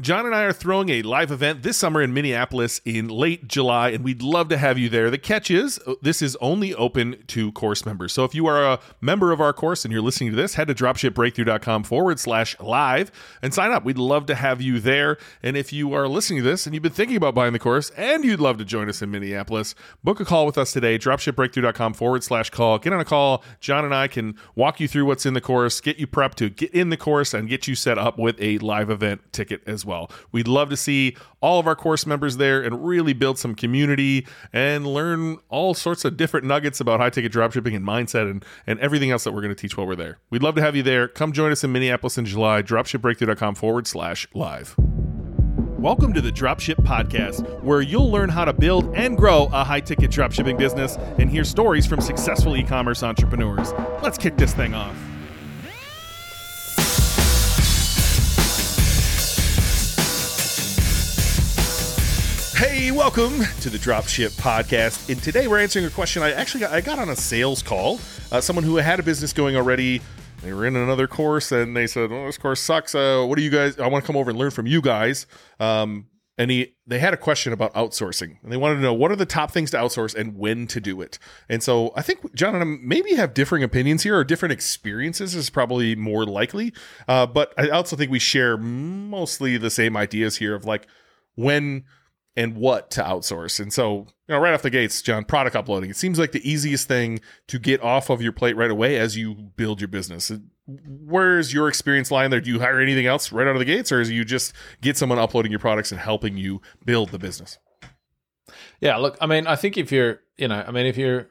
Jon and I are throwing a live event this summer in Minneapolis in late July, and we'd love to have you there. The catch is uh, this is only open to course members. So if you are a member of our course and you're listening to this, head to dropshipbreakthru.com forward slash live and sign up. We'd love to have you there. And if you are listening to this and you've been thinking about buying the course and you'd love to join us in Minneapolis, book a call with us today, dropshipbreakthru.com forward slash call. Get on a call. Jon and I can walk you through what's in the course, get you prepped to get in the course, and get you set up with a live event ticket as well. We'd love to see all of our course members there and really build some community and learn all sorts of different nuggets about high ticket dropshipping and mindset and, and everything else that we're going to teach while we're there. We'd love to have you there. Come join us in Minneapolis in July, dropshipbreakthru.com forward slash live. Welcome to the Dropship Podcast, where you'll learn how to build and grow a high ticket dropshipping business and hear stories from successful e commerce entrepreneurs. Let's kick this thing off. Hey, welcome to the Dropship Podcast. And today we're answering a question I actually got, I got on a sales call. Uh, someone who had a business going already. They were in another course and they said, "Oh, this course sucks. Uh, what do you guys? I want to come over and learn from you guys." Um, and he they had a question about outsourcing and they wanted to know what are the top things to outsource and when to do it and so i think john and i maybe have differing opinions here or different experiences is probably more likely uh, but i also think we share mostly the same ideas here of like when and what to outsource. And so, you know, right off the gates, Jon, product uploading. It seems like the easiest thing to get off of your plate right away as you build your business. Uh, where's your experience lying there? Do you hire anything else right out of the gates, or is you just get someone uploading your products and helping you build the business? Yeah, look, I mean, I think if you're, you know, I mean, if you're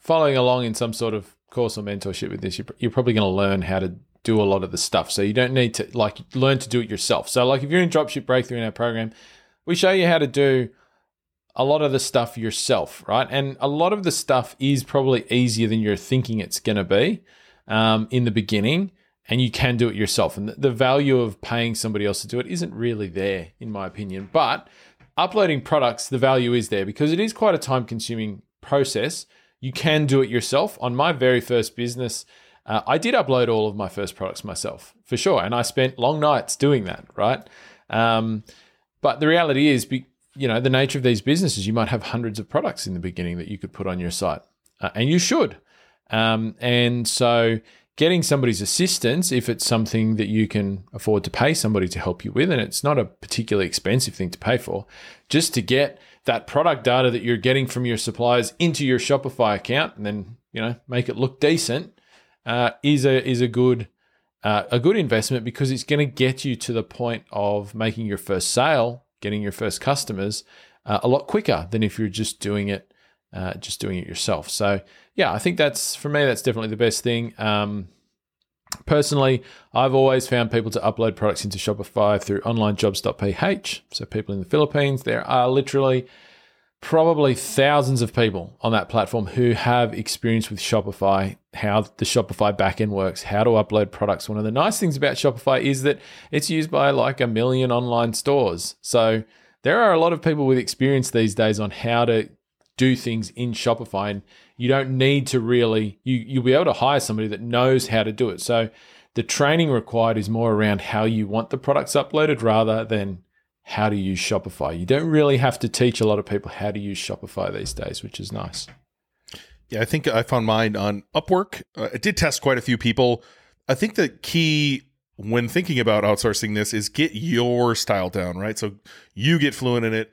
following along in some sort of course or mentorship with this, you're, you're probably going to learn how to do a lot of the stuff. So you don't need to like learn to do it yourself. So like if you're in dropship breakthru in our program, we show you how to do a lot of the stuff yourself, right? And a lot of the stuff is probably easier than you're thinking it's going to be um, in the beginning, and you can do it yourself. And the value of paying somebody else to do it isn't really there, in my opinion. But uploading products, the value is there because it is quite a time consuming process. You can do it yourself. On my very first business, uh, I did upload all of my first products myself for sure. And I spent long nights doing that, right? Um, but the reality is, you know, the nature of these businesses, you might have hundreds of products in the beginning that you could put on your site, uh, and you should. Um, and so, getting somebody's assistance, if it's something that you can afford to pay somebody to help you with, and it's not a particularly expensive thing to pay for, just to get that product data that you're getting from your suppliers into your Shopify account, and then you know make it look decent, uh, is a is a good uh, a good investment because it's going to get you to the point of making your first sale, getting your first customers uh, a lot quicker than if you're just doing it, uh, just doing it yourself. So yeah, I think that's for me that's definitely the best thing. Um, personally, I've always found people to upload products into Shopify through onlinejobs.ph. So people in the Philippines, there are literally probably thousands of people on that platform who have experience with Shopify, how the Shopify backend works, how to upload products. One of the nice things about Shopify is that it's used by like a million online stores. So there are a lot of people with experience these days on how to do things in Shopify and you don't need to really you you'll be able to hire somebody that knows how to do it. So the training required is more around how you want the products uploaded rather than how to use Shopify. You don't really have to teach a lot of people how to use Shopify these days, which is nice. Yeah, I think I found mine on Upwork. Uh, I did test quite a few people. I think the key when thinking about outsourcing this is get your style down, right? So you get fluent in it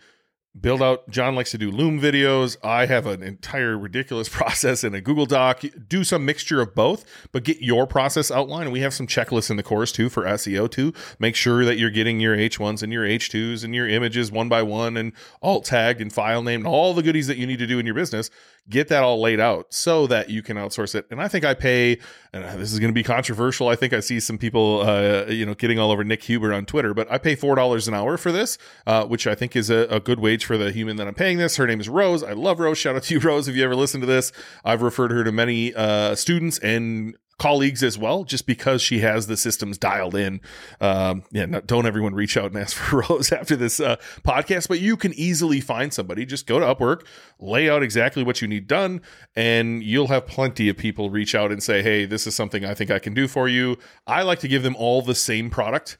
build out jon likes to do loom videos. I have an entire ridiculous process in a google doc. Do some mixture of both but get your process outlined and we have some checklists in the course too for seo too. Make sure that you're getting your h1s and your h2s and your images one by one and alt tagged and file named and all the goodies that you need to do in your business get that all laid out so that you can outsource it. And I think I pay, and this is going to be controversial. I think I see some people, uh, you know, getting all over Nick Huber on Twitter, but I pay $4 an hour for this, uh, which I think is a, a, good wage for the human that I'm paying this. Her name is Rose. I love Rose. Shout out to you, Rose, if you ever listen to this. I've referred her to many uh, students and colleagues as well, just because she has the systems dialed in. Um, yeah, don't everyone reach out and ask for Rose after this uh, podcast, but you can easily find somebody. Just go to Upwork, lay out exactly what you need done, and you'll have plenty of people reach out and say, "Hey, this is something I think I can do for you." I like to give them all the same product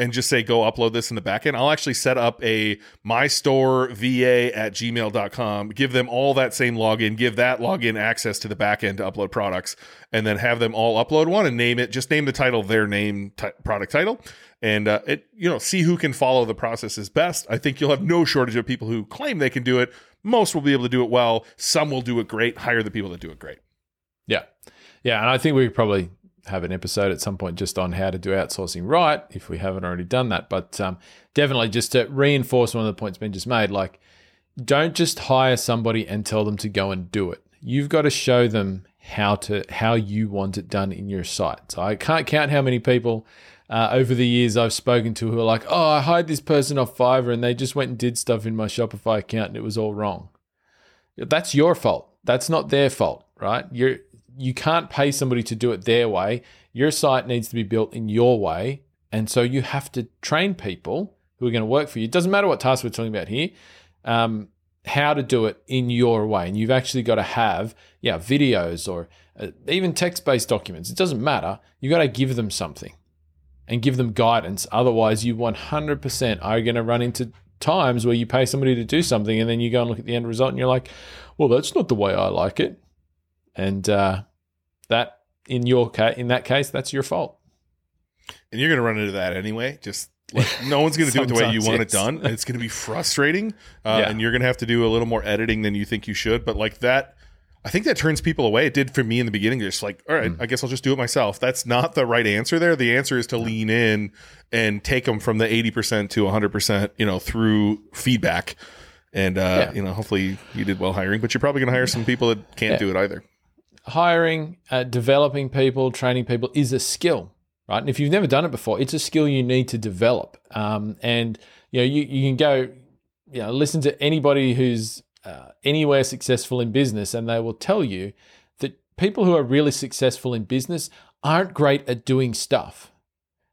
and just say go upload this in the backend. I'll actually set up a my store va at gmail.com, give them all that same login, give that login access to the backend to upload products, and then have them all upload one and name it. Just name the title their name t- product title, and uh, it you know see who can follow the processes best. I think you'll have no shortage of people who claim they can do it. Most will be able to do it well. Some will do it great. Hire the people that do it great. Yeah, yeah, and I think we probably have an episode at some point just on how to do outsourcing right if we haven't already done that. But um, definitely just to reinforce one of the points Ben just made, like don't just hire somebody and tell them to go and do it. You've got to show them how to how you want it done in your site. So I can't count how many people uh, over the years I've spoken to who are like, "Oh, I hired this person off Fiverr and they just went and did stuff in my Shopify account and it was all wrong." That's your fault. That's not their fault, right? You're you can't pay somebody to do it their way. Your site needs to be built in your way. And so you have to train people who are going to work for you. It doesn't matter what task we're talking about here, um, how to do it in your way. And you've actually got to have, yeah, videos or uh, even text based documents. It doesn't matter. You've got to give them something and give them guidance. Otherwise, you 100% are going to run into times where you pay somebody to do something and then you go and look at the end result and you're like, well, that's not the way I like it. And uh, that in your case, in that case, that's your fault. And you're going to run into that anyway. Just like no one's going to do it the way you want yes. it done. It's going to be frustrating, uh, yeah. and you're going to have to do a little more editing than you think you should. But like that, I think that turns people away. It did for me in the beginning. Just like, all right, mm. I guess I'll just do it myself. That's not the right answer. There, the answer is to lean in and take them from the eighty percent to hundred percent. You know, through feedback. And uh, yeah. you know, hopefully you did well hiring, but you're probably going to hire some people that can't yeah. do it either hiring, uh, developing people, training people is a skill, right? And if you've never done it before, it's a skill you need to develop. Um, and you know, you, you can go, you know, listen to anybody who's uh, anywhere successful in business, and they will tell you that people who are really successful in business aren't great at doing stuff.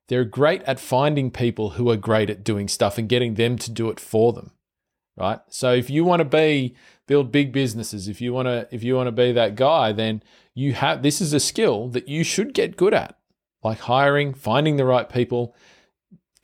They're great at finding people who are great at doing stuff and getting them to do it for them right? So if you want to be build big businesses, if you want to if you want to be that guy, then you have this is a skill that you should get good at. Like hiring, finding the right people,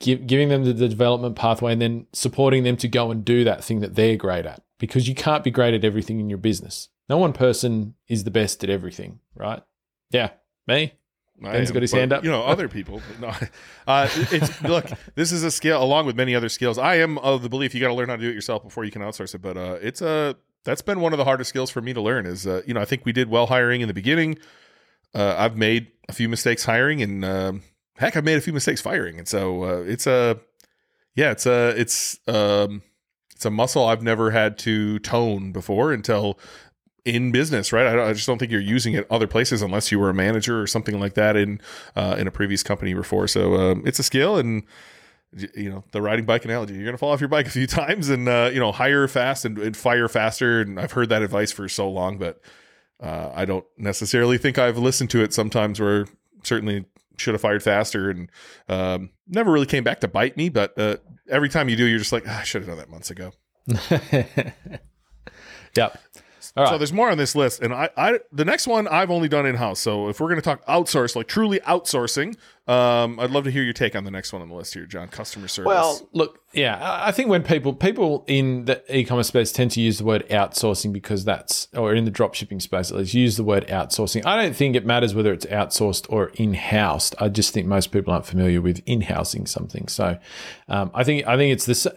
give, giving them the, the development pathway and then supporting them to go and do that thing that they're great at because you can't be great at everything in your business. No one person is the best at everything, right? Yeah, me. Ben's got his but, hand up. You know, other people. No, uh, it's look. This is a skill along with many other skills. I am of the belief you got to learn how to do it yourself before you can outsource it. But uh, it's a that's been one of the hardest skills for me to learn. Is uh, you know I think we did well hiring in the beginning. Uh, I've made a few mistakes hiring, and um, heck, I've made a few mistakes firing. And so uh, it's a yeah, it's a it's um, it's a muscle I've never had to tone before until in business, right? I, I, just don't think you're using it other places unless you were a manager or something like that in uh, in a previous company before. So um, it's a skill, and you know the riding bike analogy. You're gonna fall off your bike a few times, and uh, you know hire fast and, and, fire faster. And I've heard that advice for so long, but uh, I don't necessarily think I've listened to it. Sometimes where certainly should have fired faster, and um, never really came back to bite me. But uh, every time you do, you're just like, ah, I should have done that months ago. yep. So there's more on this list, and I, I the next one I've only done in house. So if we're going to talk outsource, like truly outsourcing, um, I'd love to hear your take on the next one on the list here, Jon. Customer service. Well, look, yeah, I think when people people in the e-commerce space tend to use the word outsourcing because that's, or in the dropshipping space at least, use the word outsourcing. I don't think it matters whether it's outsourced or in-house. I just think most people aren't familiar with in-housing something. So um, I think I think it's this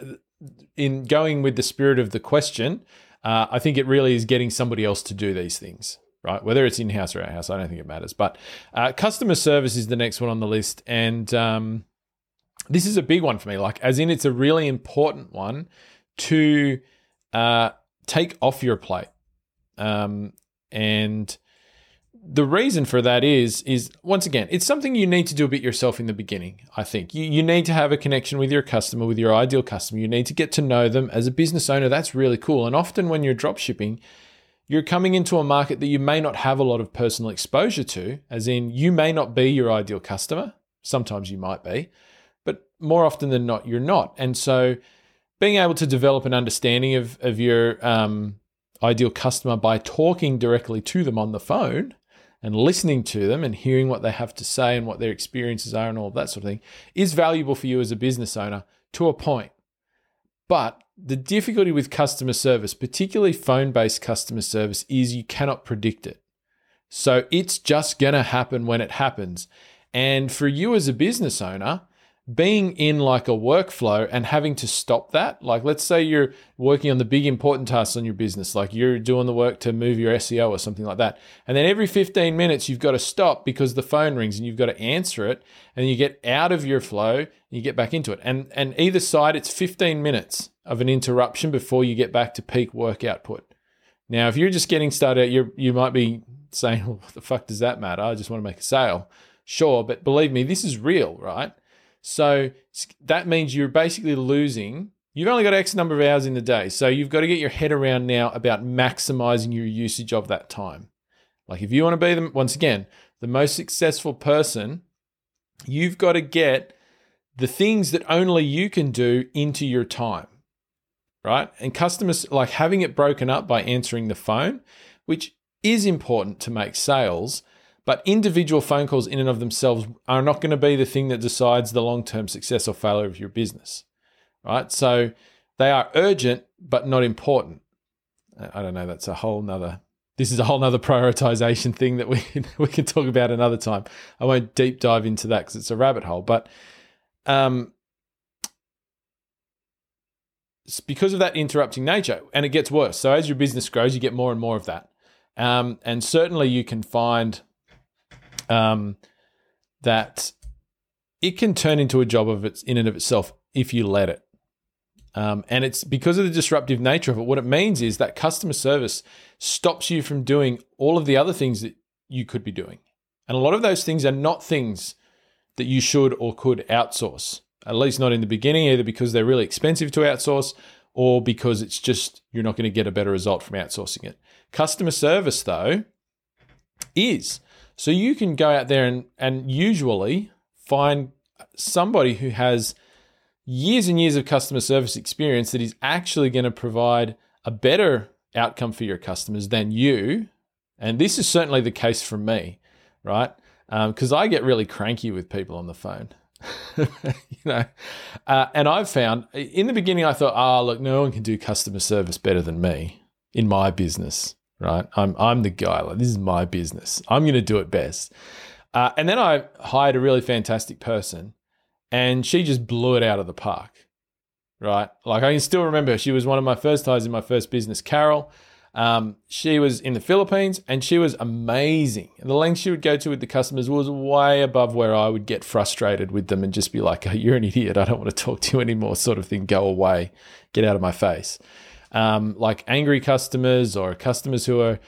in going with the spirit of the question. Uh, I think it really is getting somebody else to do these things, right? Whether it's in house or out house, I don't think it matters. But uh, customer service is the next one on the list, and um, this is a big one for me. Like, as in, it's a really important one to uh, take off your plate, um, and the reason for that is is once again it's something you need to do a bit yourself in the beginning i think. You, you need to have a connection with your customer with your ideal customer. You need to get to know them as a business owner. That's really cool. And often when you're drop shipping you're coming into a market that you may not have a lot of personal exposure to as in you may not be your ideal customer. Sometimes you might be but more often than not you're not. And so being able to develop an understanding of, of your um, ideal customer by talking directly to them on the phone and listening to them and hearing what they have to say and what their experiences are and all that sort of thing is valuable for you as a business owner to a point. But the difficulty with customer service, particularly phone based customer service, is you cannot predict it. So it's just going to happen when it happens. And for you as a business owner, being in like a workflow and having to stop that, like let's say you're working on the big important tasks on your business, like you're doing the work to move your SEO or something like that. And then every 15 minutes, you've got to stop because the phone rings and you've got to answer it. And you get out of your flow and you get back into it. And, and either side, it's 15 minutes of an interruption before you get back to peak work output. Now, if you're just getting started, you you might be saying, well, what the fuck does that matter? I just want to make a sale. Sure, but believe me, this is real, right? So that means you're basically losing. You've only got X number of hours in the day. So you've got to get your head around now about maximizing your usage of that time. Like if you want to be the, once again, the most successful person, you've got to get the things that only you can do into your time. Right? And customers like having it broken up by answering the phone, which is important to make sales, but individual phone calls in and of themselves are not going to be the thing that decides the long term success or failure of your business, right? So they are urgent, but not important. I don't know. That's a whole nother. This is a whole nother prioritization thing that we we can talk about another time. I won't deep dive into that because it's a rabbit hole. But um, because of that interrupting nature, and it gets worse. So as your business grows, you get more and more of that. Um, and certainly you can find um, that it can turn into a job of its in and of itself if you let it. Um, and it's because of the disruptive nature of it. What it means is that customer service stops you from doing all of the other things that you could be doing. And a lot of those things are not things that you should or could outsource, at least not in the beginning, either because they're really expensive to outsource or because it's just you're not going to get a better result from outsourcing it. Customer service, though, is. So you can go out there and, and usually find somebody who has years and years of customer service experience that is actually going to provide a better outcome for your customers than you. And this is certainly the case for me, right? Because um, I get really cranky with people on the phone. you know, uh, and I've found in the beginning I thought, oh, look, no one can do customer service better than me in my business right? I'm I'm the guy. Like this is my business. I'm going to do it best. Uh, and then I hired a really fantastic person, and she just blew it out of the park, right? Like I can still remember she was one of my first hires in my first business, Carol. Um, she was in the Philippines and she was amazing. And the length she would go to with the customers was way above where I would get frustrated with them and just be like, oh, "You're an idiot. I don't want to talk to you anymore." Sort of thing. Go away. Get out of my face um, like angry customers or customers who are,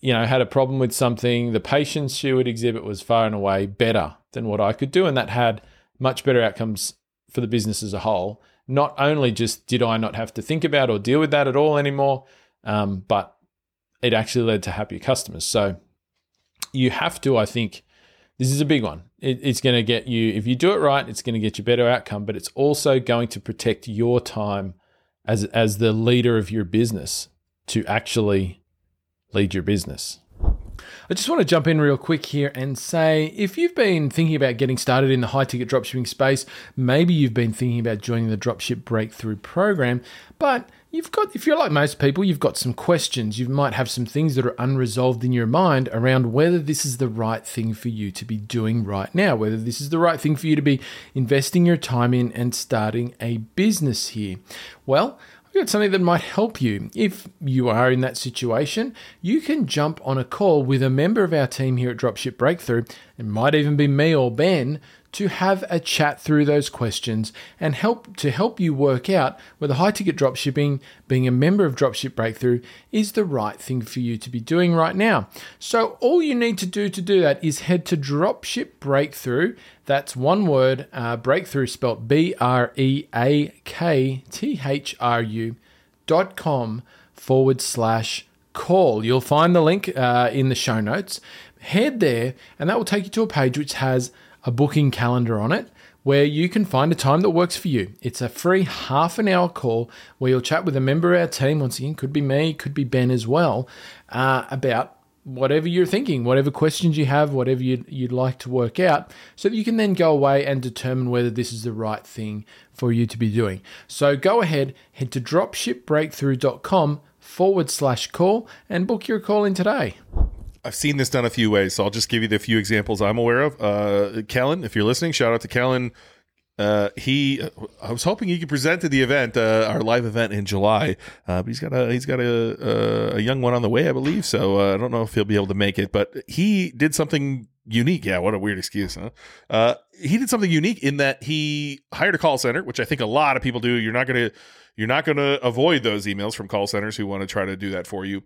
you know, had a problem with something, the patience she would exhibit was far and away better than what I could do. And that had much better outcomes for the business as a whole. Not only just did I not have to think about or deal with that at all anymore, um, but it actually led to happier customers. So you have to, I think, this is a big one. It, it's going to get you, if you do it right, it's going to get you better outcome, but it's also going to protect your time as as the leader of your business to actually lead your business. I just want to jump in real quick here and say if you've been thinking about getting started in the high ticket dropshipping space, maybe you've been thinking about joining the Dropship Breakthru program, but you've got, if you're like most people, you've got some questions. You might have some things that are unresolved in your mind around whether this is the right thing for you to be doing right now, whether this is the right thing for you to be investing your time in and starting a business here. Well, got something that might help you. If you are in that situation, you can jump on a call with a member of our team here at Dropship Breakthru. It might even be me or Ben to have a chat through those questions and help to help you work out whether high ticket dropshipping, being a member of Dropship Breakthru, is the right thing for you to be doing right now. So all you need to do to do that is head to Dropship Breakthru. That's one word, uh, breakthrough spelled B R E A K T H R U dot com forward slash call. You'll find the link uh, in the show notes. Head there, and that will take you to a page which has a booking calendar on it where you can find a time that works for you. It's a free half an hour call where you'll chat with a member of our team. Once again, could be me, could be Ben as well, uh, about whatever you're thinking, whatever questions you have, whatever you'd, you'd like to work out, so that you can then go away and determine whether this is the right thing for you to be doing. So go ahead, head to dropshipbreakthru.com forward slash call and book your call in today. I've seen this done a few ways, so I'll just give you the few examples I'm aware of. Uh, Kellen, if you're listening, shout out to Kellen. Uh, he, I was hoping he could present to the event, uh, our live event in July, uh, but he's got a he's got a a, a young one on the way, I believe. So uh, I don't know if he'll be able to make it, but he did something unique. Yeah, what a weird excuse, huh? Uh, he did something unique in that he hired a call center, which I think a lot of people do. You're not gonna you're not gonna avoid those emails from call centers who want to try to do that for you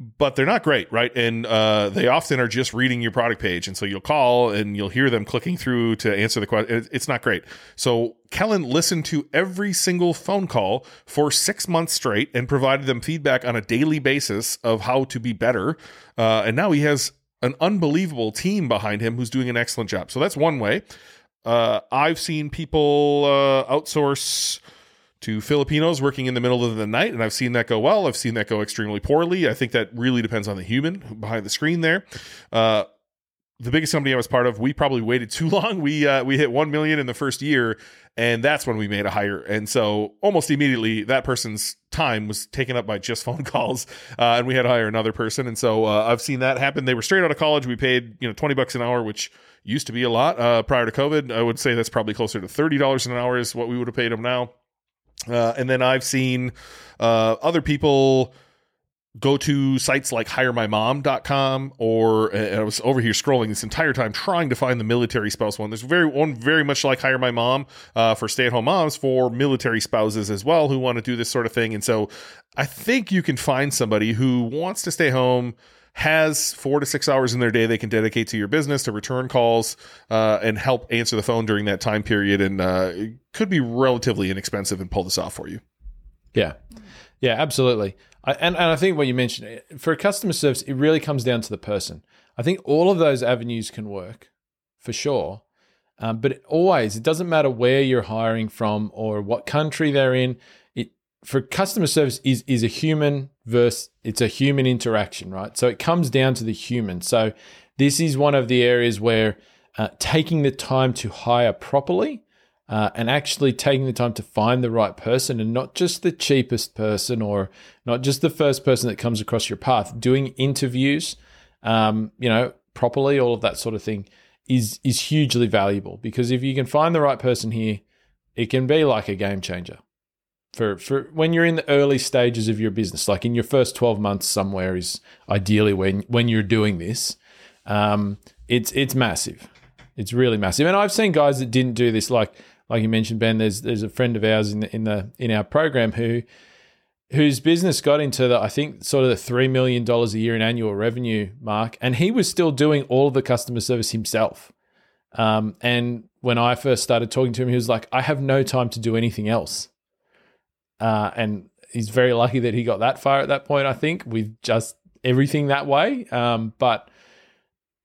but they're not great, right? And uh, they often are just reading your product page, and so you'll call and you'll hear them clicking through to answer the question. It's not great. So Kellen listened to every single phone call for six months straight and provided them feedback on a daily basis of how to be better. Uh, and now he has an unbelievable team behind him who's doing an excellent job. So that's one way. Uh, I've seen people uh, outsource to Filipinos working in the middle of the night, and I've seen that go well. I've seen that go extremely poorly. I think that really depends on the human behind the screen there. Uh, the biggest company I was part of, we probably waited too long. We uh, we hit one million in the first year, and that's when we made a hire. And so almost immediately, that person's time was taken up by just phone calls, uh, and we had to hire another person. And so uh, I've seen that happen. They were straight out of college. We paid you know twenty bucks an hour, which used to be a lot uh, prior to COVID. I would say that's probably closer to thirty dollars an hour is what we would have paid them now. Uh, and then I've seen uh, other people go to sites like hiremymom.com or I was over here scrolling this entire time trying to find the military spouse one. There's very one very much like Hire My Mom uh, for stay-at-home moms for military spouses as well who want to do this sort of thing. And so I think you can find somebody who wants to stay home has four to six hours in their day they can dedicate to your business to return calls uh, and help answer the phone during that time period. And uh, it could be relatively inexpensive and pull this off for you. Yeah. Yeah absolutely. I, and, and i think what you mentioned for customer service it really comes down to the person. I think all of those avenues can work for sure. Um, but always it doesn't matter where you're hiring from or what country they're in for customer service is is a human versus it's a human interaction, right? So it comes down to the human. So this is one of the areas where uh, taking the time to hire properly uh, and actually taking the time to find the right person and not just the cheapest person or not just the first person that comes across your path. Doing interviews, um, you know, properly, all of that sort of thing is is hugely valuable because if you can find the right person here, it can be like a game changer for for when you're in the early stages of your business, like in your first 12 months somewhere is ideally when when you're doing this. Um, it's it's massive. It's really massive. And I've seen guys that didn't do this like like you mentioned Ben there's there's a friend of ours in the in the in our program who whose business got into the I think sort of the 3 million dollars a year in annual revenue mark and he was still doing all of the customer service himself. Um, and when I first started talking to him he was like I have no time to do anything else. Uh, and he's very lucky that he got that far at that point, I think, with just everything that way. Um, but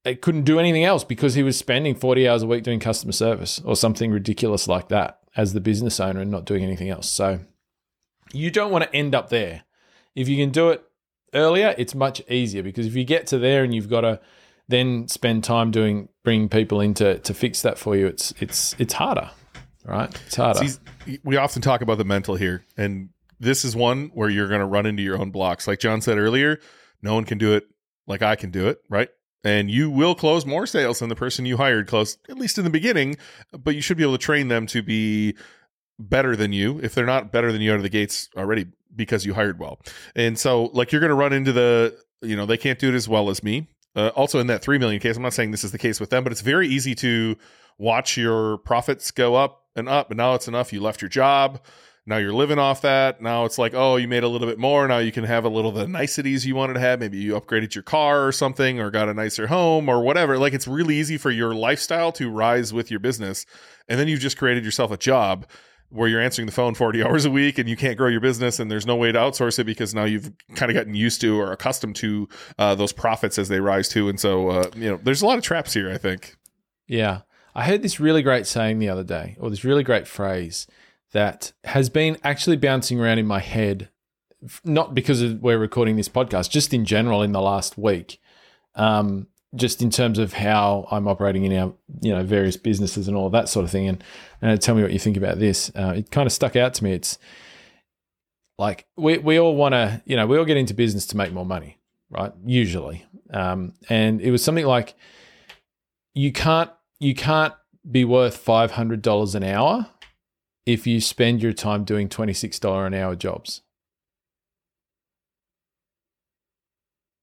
it couldn't do anything else because he was spending 40 hours a week doing customer service or something ridiculous like that as the business owner and not doing anything else. So you don't want to end up there. If you can do it earlier, it's much easier because if you get to there and you've got to then spend time doing bringing people in to, to fix that for you, it's it's it's harder right? It's harder. See, we often talk about the mental here, and this is one where you're going to run into your own blocks. Like Jon said earlier, no one can do it like I can do it, right? And you will close more sales than the person you hired closed, at least in the beginning, but you should be able to train them to be better than you if they're not better than you out of the gates already because you hired well. And so, like, you're going to run into the, you know, they can't do it as well as me. Uh, also, in that 3 million case, I'm not saying this is the case with them, but it's very easy to watch your profits go up and up, and now it's enough. You left your job. Now you're living off that. Now it's like, oh, you made a little bit more. Now you can have a little of the niceties you wanted to have. Maybe you upgraded your car or something, or got a nicer home or whatever. Like it's really easy for your lifestyle to rise with your business. And then you've just created yourself a job where you're answering the phone 40 hours a week and you can't grow your business and there's no way to outsource it because now you've kind of gotten used to or accustomed to uh, those profits as they rise too. And so, uh, you know, there's a lot of traps here, I think. Yeah. I heard this really great saying the other day, or this really great phrase that has been actually bouncing around in my head, not because of we're recording this podcast, just in general in the last week. Um, just in terms of how I'm operating in our, you know, various businesses and all that sort of thing. And, and tell me what you think about this. Uh, it kind of stuck out to me. It's like we, we all want to, you know, we all get into business to make more money, right? Usually. Um, and it was something like you can't, you can't be worth $500 an hour if you spend your time doing $26 an hour jobs.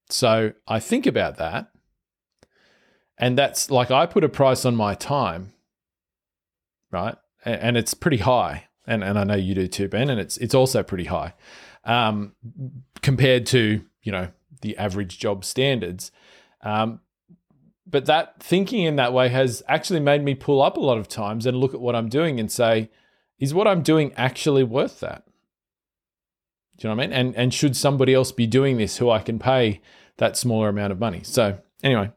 So I think about that. And that's like I put a price on my time, right? And it's pretty high. And, and I know you do too, Ben, and it's it's also pretty high. Um, compared to, you know, the average job standards. Um, but that thinking in that way has actually made me pull up a lot of times and look at what I'm doing and say, is what I'm doing actually worth that? Do you know what I mean? And and should somebody else be doing this who I can pay that smaller amount of money? So anyway,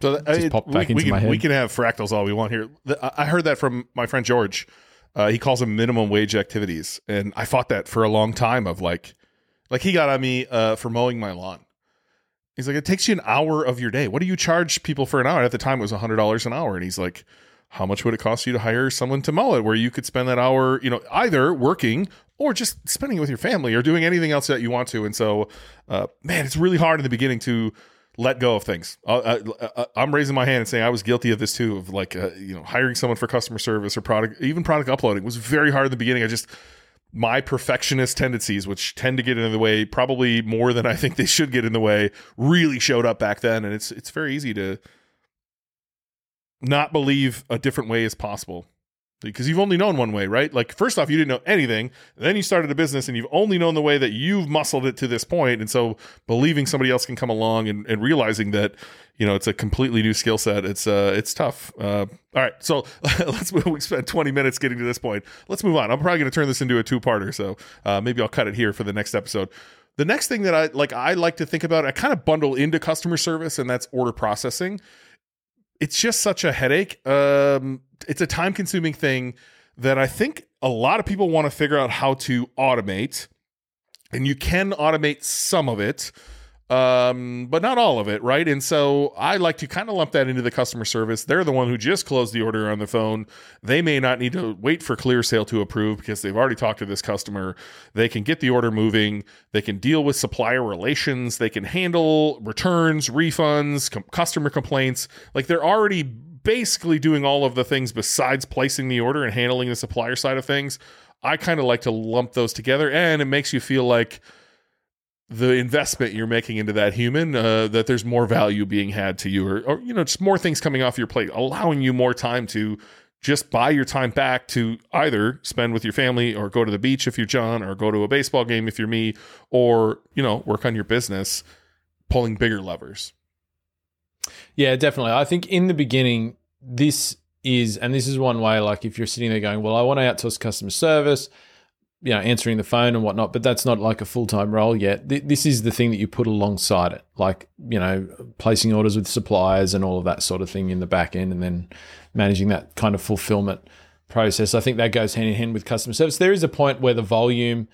so uh, just popped back we, into we my can, head. We can have fractals all we want here. I I heard that from my friend George. Uh, he calls them minimum wage activities, and I fought that for a long time. Of like, like he got on me uh, for mowing my lawn. He's like, it takes you an hour of your day. What do you charge people for an hour? At the time, it was hundred dollars an hour, and he's like, how much would it cost you to hire someone to mow it? Where you could spend that hour, you know, either working or just spending it with your family or doing anything else that you want to. And so, uh, man, it's really hard in the beginning to let go of things. Uh, uh, I'm raising my hand and saying I was guilty of this too. Of like, uh, you know, hiring someone for customer service or product, even product uploading was very hard in the beginning. I just my perfectionist tendencies, which tend to get in the way, probably more than I think they should get in the way, really showed up back then, and it's it's very easy to not believe a different way is possible because you've only known one way, right? Like first off, you didn't know anything. Then you started a business and you've only known the way that you've muscled it to this point. And so believing somebody else can come along and, and realizing that, you know, it's a completely new skill set. It's uh it's tough. Uh, all right. So let's move. We spent 20 minutes getting to this point. Let's move on. I'm probably going to turn this into a two parter. So uh, maybe I'll cut it here for the next episode. The next thing that I like, I like to think about, I kind of bundle into customer service and that's order processing it's just such a headache. Um, it's a time consuming thing that I think a lot of people want to figure out how to automate. And you can automate some of it, um, but not all of it, right? And so I like to kind of lump that into the customer service. They're the one who just closed the order on the phone. They may not need to wait for ClearSale to approve because they've already talked to this customer. They can get the order moving. They can deal with supplier relations. They can handle returns, refunds, com- customer complaints. Like they're already basically doing all of the things besides placing the order and handling the supplier side of things. I kind of like to lump those together, and it makes you feel like the investment you're making into that human uh, that there's more value being had to you or, or you know just more things coming off your plate allowing you more time to just buy your time back to either spend with your family or go to the beach if you're jon or go to a baseball game if you're me or you know work on your business pulling bigger levers Yeah, definitely. I think in the beginning, this is, and this is one way, like if you're sitting there going, well, I want to outsource customer service, you know, answering the phone and whatnot, but that's not like a full time role yet. Th- this is the thing that you put alongside it, like, you know, placing orders with suppliers and all of that sort of thing in the back end and then managing that kind of fulfillment process. I think that goes hand in hand with customer service. There is a point where the volume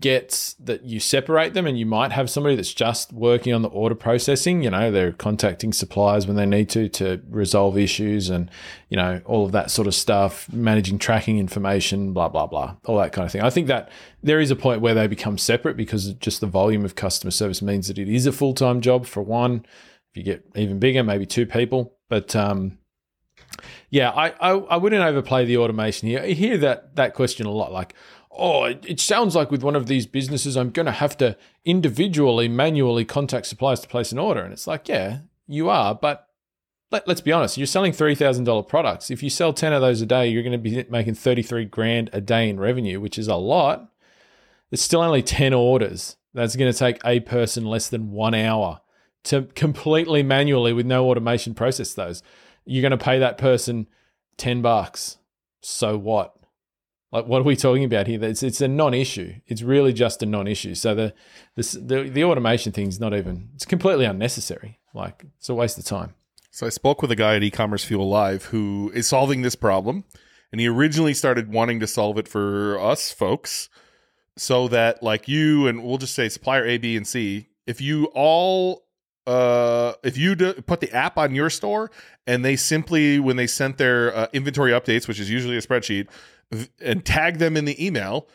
gets that you separate them and you might have somebody that's just working on the order processing you know they're contacting suppliers when they need to to resolve issues and you know all of that sort of stuff managing tracking information blah blah blah all that kind of thing. I think that there is a point where they become separate because just the volume of customer service means that it is a full-time job for one. If you get even bigger maybe two people. But um yeah, I, I, I wouldn't overplay the automation. Here. I hear that that question a lot, like, oh, it, sounds like with one of these businesses, I'm going to have to individually, manually contact suppliers to place an order. And it's like, yeah, you are, but let, let's be honest, you're selling $3,000 products. If you sell 10 of those a day, you're going to be making 33 grand a day in revenue, which is a lot. It's still only 10 orders. That's going to take a person less than one hour to completely manually with no automation process those. You're going to pay that person 10 bucks. So what? Like, what are we talking about here? It's, it's a non-issue. It's really just a non-issue. So the, this, the the automation thing is not even. It's completely unnecessary. Like it's a waste of time. So I spoke with a guy at eCommerceFuel Live who is solving this problem and he originally started wanting to solve it for us folks so that like you and we'll just say supplier A, B, and C, if you all uh, if you do, put the app on your store and they simply when they sent their uh, inventory updates, which is usually a spreadsheet, and tag them in the email,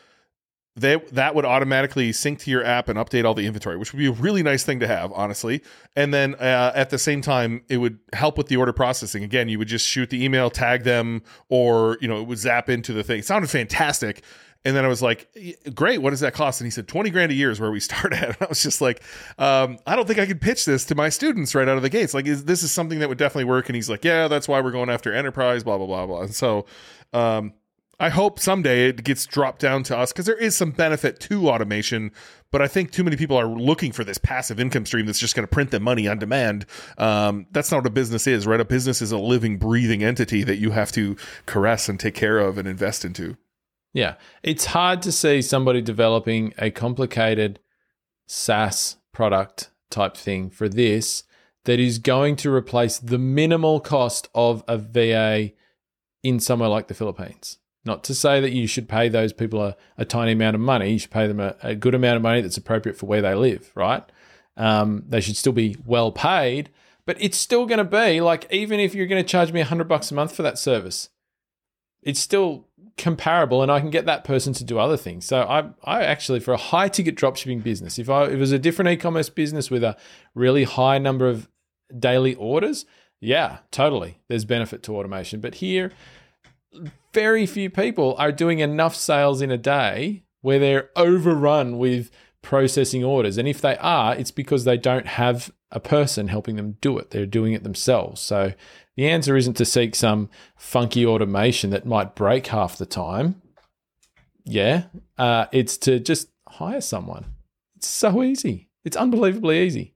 they that would automatically sync to your app and update all the inventory, which would be a really nice thing to have, honestly. And then uh, at the same time, it would help with the order processing. Again, you would just shoot the email, tag them, or you know, it would zap into the thing. It sounded fantastic. And then I was like, great, what does that cost? And he said, 20 grand a year is where we start at. And I was just like, um, I don't think I could pitch this to my students right out of the gates. Like, is, this is something that would definitely work. And he's like, yeah, that's why we're going after enterprise, blah, blah, blah, blah. And so um, I hope someday it gets dropped down to us because there is some benefit to automation. But I think too many people are looking for this passive income stream that's just going to print them money on demand. Um, that's not what a business is, right? A business is a living, breathing entity that you have to caress and take care of and invest into. Yeah. It's hard to see somebody developing a complicated SaaS product type thing for this that is going to replace the minimal cost of a VA in somewhere like the Philippines. Not to say that you should pay those people a, a tiny amount of money. You should pay them a, a, good amount of money that's appropriate for where they live, right? Um, they should still be well paid, but it's still going to be like, even if you're going to charge me a hundred bucks a month for that service, it's still comparable and I can get that person to do other things. So I I actually for a high ticket dropshipping business, if I if it was a different e-commerce business with a really high number of daily orders, yeah, totally. There's benefit to automation. But here very few people are doing enough sales in a day where they're overrun with processing orders. And if they are, it's because they don't have a person helping them do it. They're doing it themselves. So the answer isn't to seek some funky automation that might break half the time. Yeah, uh, it's to just hire someone. It's so easy. It's unbelievably easy.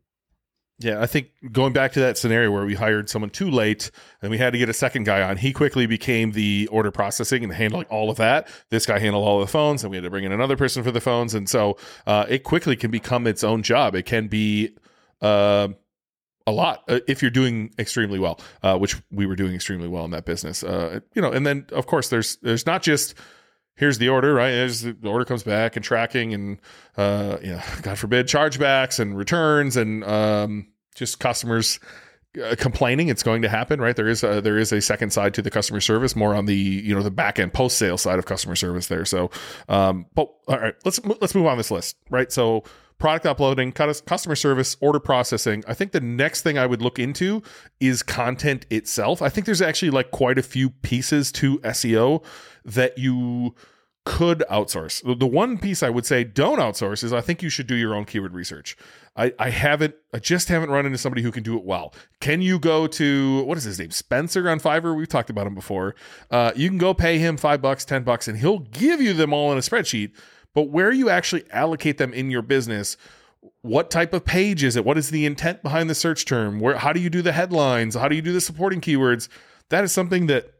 Yeah, I think going back to that scenario where we hired someone too late and we had to get a second guy on, he quickly became the order processing and handling all of that. This guy handled all the phones, and we had to bring in another person for the phones, and so uh, it quickly can become its own job. It can be uh, a lot uh, if you're doing extremely well, uh, which we were doing extremely well in that business. Uh, you know, and then of course there's there's not just here's the order, right? As the order comes back and tracking and, uh, you know, God forbid, chargebacks and returns and um, just customers uh, complaining. It's going to happen, right? There is a, there is a second side to the customer service, more on the you know the back end post sale side of customer service there. So, um, but all right, let's let's move on this list, right? So. Product uploading, customer service, order processing. I think the next thing I would look into is content itself. I think there's actually like quite a few pieces to SEO that you could outsource. The one piece I would say don't outsource is I think you should do your own keyword research. I, I haven't, I just haven't run into somebody who can do it well. Can you go to, what is his name? Spencer on Fiverr? We've talked about him before. Uh, you can go pay him five bucks, 10 bucks, and he'll give you them all in a spreadsheet. But where you actually allocate them in your business, what type of page is it? What is the intent behind the search term? Where, how do you do the headlines? How do you do the supporting keywords? That is something that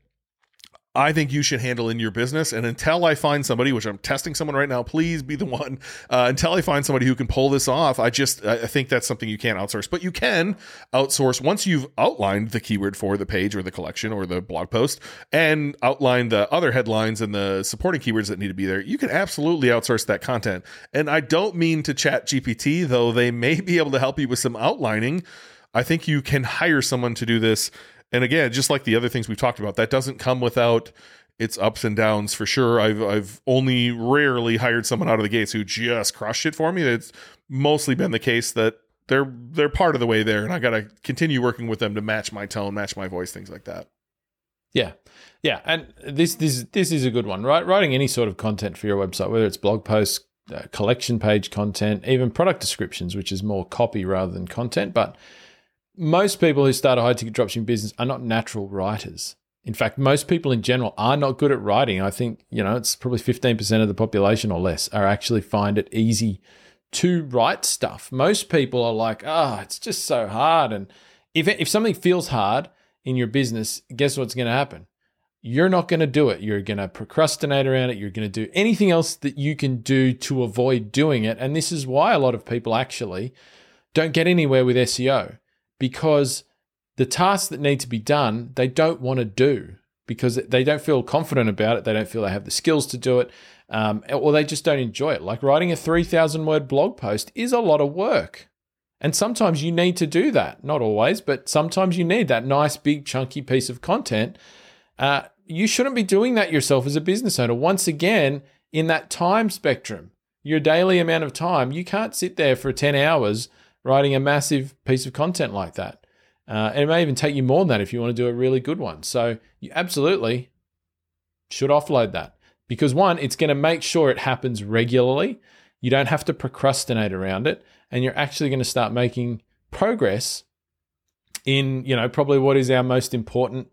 I think you should handle in your business. And until I find somebody, which I'm testing someone right now, please be the one. Uh, until I find somebody who can pull this off, I just I think that's something you can't outsource. But you can outsource once you've outlined the keyword for the page or the collection or the blog post and outlined the other headlines and the supporting keywords that need to be there. You can absolutely outsource that content. And I don't mean to ChatGPT, though they may be able to help you with some outlining. I think you can hire someone to do this and again, just like the other things we've talked about, that doesn't come without its ups and downs for sure. I've I've only rarely hired someone out of the gates who just crushed it for me. It's mostly been the case that they're they're part of the way there, and I got to continue working with them to match my tone, match my voice, things like that. Yeah, yeah, and this this this is a good one, right? Writing any sort of content for your website, whether it's blog posts, uh, collection page content, even product descriptions, which is more copy rather than content, but most people who start a high ticket dropshipping business are not natural writers. In fact, most people in general are not good at writing. I think, you know, it's probably 15% of the population or less are actually find it easy to write stuff. Most people are like, oh, it's just so hard. And if, if something feels hard in your business, guess what's going to happen? You're not going to do it. You're going to procrastinate around it. You're going to do anything else that you can do to avoid doing it. And this is why a lot of people actually don't get anywhere with SEO because the tasks that need to be done, they don't want to do because they don't feel confident about it. They don't feel they have the skills to do it, um, or they just don't enjoy it. Like writing a 3,000 word blog post is a lot of work. And sometimes you need to do that. Not always, but sometimes you need that nice, big, chunky piece of content. Uh, you shouldn't be doing that yourself as a business owner. Once again, in that time spectrum, your daily amount of time, you can't sit there for 10 hours writing a massive piece of content like that. Uh, and it may even take you more than that if you want to do a really good one. So you absolutely should offload that because one, it's going to make sure it happens regularly. You don't have to procrastinate around it, and you're actually going to start making progress in you know probably what is our most important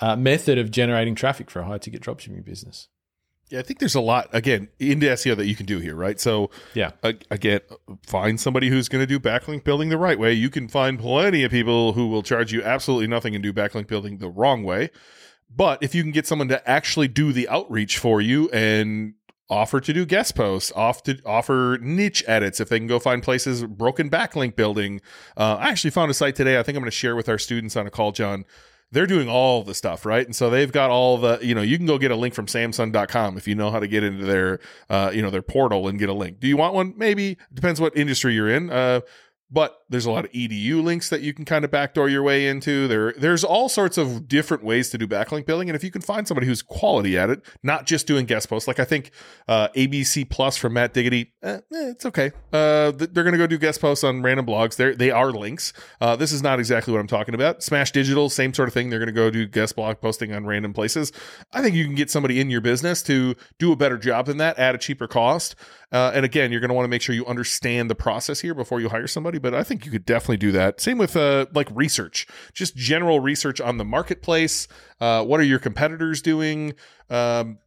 uh, method of generating traffic for a high ticket dropshipping business. Yeah, I think there's a lot again into SEO that you can do here, right? So, yeah, uh, again, find somebody who's going to do backlink building the right way. You can find plenty of people who will charge you absolutely nothing and do backlink building the wrong way. But if you can get someone to actually do the outreach for you and offer to do guest posts, off to offer niche edits if they can go find places broken backlink building. Uh, I actually found a site today. I think I'm going to share with our students on a call, Jon they're doing all the stuff, right? And so they've got all the, you know, you can go get a link from Samsung.com if you know how to get into their, uh, you know, their portal and get a link. Do you want one? Maybe depends what industry you're in. Uh, but there's a lot of edu links that you can kind of backdoor your way into. There there's all sorts of different ways to do backlink building and if you can find somebody who's quality at it not just doing guest posts like i think uh, abc plus from matt diggity eh, eh, it's okay. Uh, they're going to go do guest posts on random blogs. They they are links. Uh, this is not exactly what i'm talking about. Smash digital same sort of thing. They're going to go do guest blog posting on random places. I think you can get somebody in your business to do a better job than that at a cheaper cost. Uh, and again, you're going to want to make sure you understand the process here before you hire somebody. But I think you could definitely do that. Same with uh, like research, just general research on the marketplace. Uh, what are your competitors doing? Um,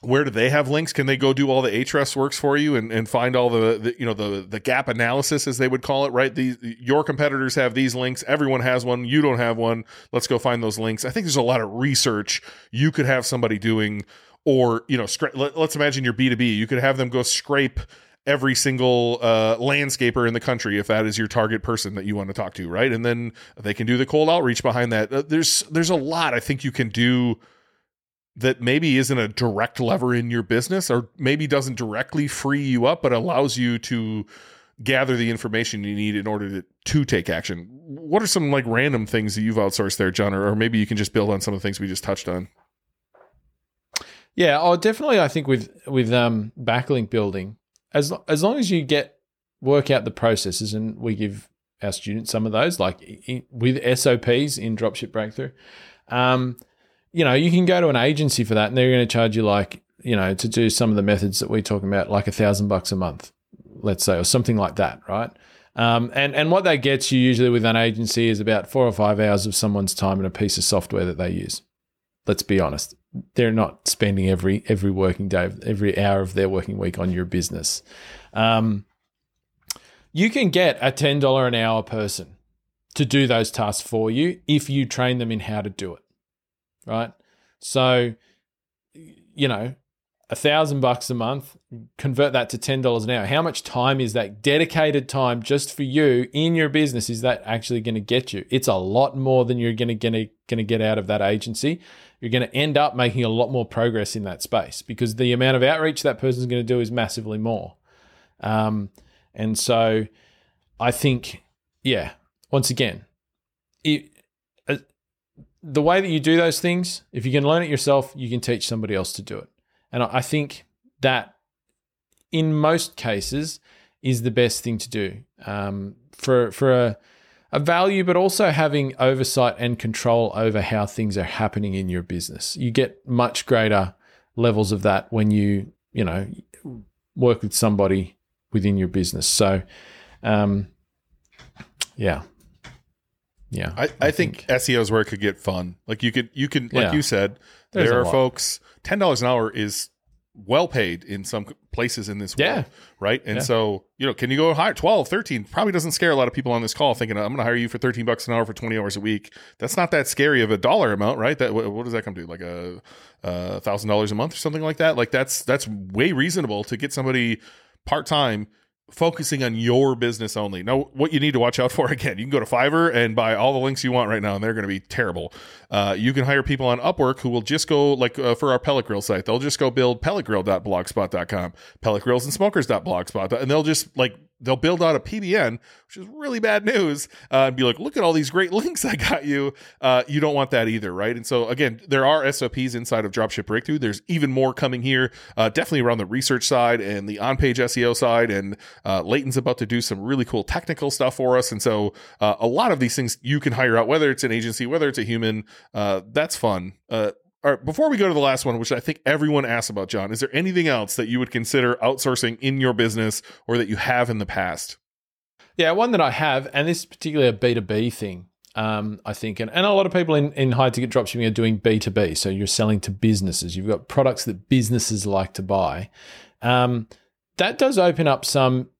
where do they have links? Can they go do all the Ahrefs works for you and, and find all the, the, you know the the gap analysis as they would call it, right? These your competitors have these links, everyone has one, you don't have one. Let's go find those links. I think there's a lot of research you could have somebody doing or you know scra- let, us imagine your b2b you could have them go scrape every single uh, landscaper in the country if that is your target person that you want to talk to right? And then they can do the cold outreach behind that. Uh, there's there's a lot i think you can do that maybe isn't a direct lever in your business or maybe doesn't directly free you up but allows you to gather the information you need in order to, to take action. What are some like random things that you've outsourced there jon or, or maybe you can just build on some of the things we just touched on? Yeah, oh, definitely. I think with with um, backlink building, as as long as you get work out the processes, and we give our students some of those, like in, with SOPs in Dropship Breakthru. Um, you know, you can go to an agency for that, and they're going to charge you like you know to do some of the methods that we're talking about, like a thousand bucks a month, let's say, or something like that, right? Um, and and what that gets you usually with an agency is about four or five hours of someone's time and a piece of software that they use. Let's be honest they're not spending every every working day, every hour of their working week on your business. Um, you can get a ten dollar an hour person to do those tasks for you if you train them in how to do it. Right. So, you know, a thousand bucks a month, convert that to ten dollars an hour. How much time is that dedicated time just for you in your business? Is that actually going to get you? It's a lot more than you're going to going to get out of that agency you're going to end up making a lot more progress in that space because the amount of outreach that person's going to do is massively more. Um, and so I think, yeah, once again, it, uh, the way that you do those things, if you can learn it yourself, you can teach somebody else to do it. And I think that in most cases is the best thing to do um, for for a a value, but also having oversight and control over how things are happening in your business. You get much greater levels of that when you, you know, work with somebody within your business. So, um, yeah. Yeah. I, I, I think, think, SEO is where it could get fun. Like you could, you can, like yeah. you said, There's there are folks, $10 an hour is well paid in some places in this world, yeah. right? And yeah. so, you know, can you go higher? 12, 13 probably doesn't scare a lot of people on this call thinking, I'm going to hire you for 13 bucks an hour for 20 hours a week. That's not that scary of a dollar amount, right? That What does that come to? Like a thousand dollars a month or something like that? Like that's, that's way reasonable to get somebody part-time focusing on your business only. Now, what you need to watch out for again, you can go to Fiverr and buy all the links you want right now, and they're going to be terrible. Uh, you can hire people on Upwork who will just go, like uh, for our pellet grill site, they'll just go build pelletgrill.blogspot.com, pelletgrills and and they'll just like they'll build out a PBN, which is really bad news, uh, and be like, look at all these great links I got you. Uh, you don't want that either, right? And so again, there are SOPs inside of Dropship Breakthru. There's even more coming here, uh, definitely around the research side and the on-page SEO side. And uh, Leighton's about to do some really cool technical stuff for us. And so uh, a lot of these things you can hire out, whether it's an agency, whether it's a human. Uh, that's fun. All right, before we go to the last one, which I think everyone asks about, Jon, is there anything else that you would consider outsourcing in your business or that you have in the past? Yeah, one that I have, and this is particularly a B2B thing, um, I think. And, and a lot of people in, in high ticket dropshipping are doing B2B. So you're selling to businesses, you've got products that businesses like to buy. Um, that does open up some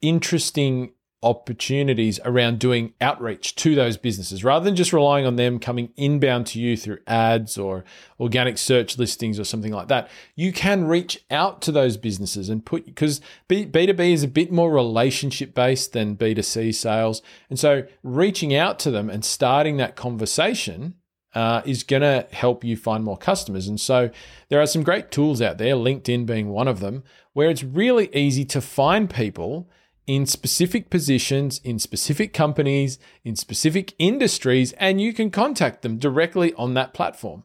interesting opportunities around doing outreach to those businesses rather than just relying on them coming inbound to you through ads or organic search listings or something like that. You can reach out to those businesses and put because B2B is a bit more relationship based than B2C sales. And so reaching out to them and starting that conversation uh, is going to help you find more customers. And so there are some great tools out there, LinkedIn being one of them, where it's really easy to find people in specific positions, in specific companies, in specific industries, and you can contact them directly on that platform.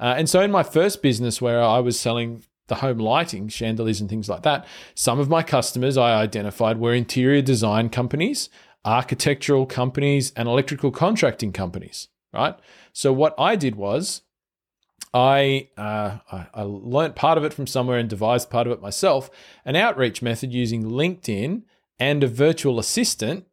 Uh, and so, in my first business where I was selling the home lighting, chandeliers, and things like that, some of my customers I identified were interior design companies, architectural companies, and electrical contracting companies, right? So, what I did was I, uh, I, I learned part of it from somewhere and devised part of it myself an outreach method using LinkedIn and a virtual assistant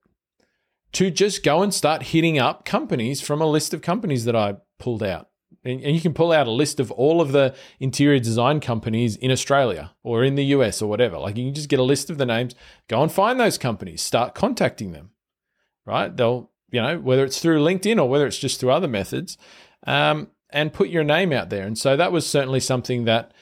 to just go and start hitting up companies from a list of companies that I pulled out. And, you can pull out a list of all of the interior design companies in Australia or in the US or whatever. Like you can just get a list of the names, go and find those companies, start contacting them, right? They'll, you know, whether it's through LinkedIn or whether it's just through other methods, um, and put your name out there. And so that was certainly something that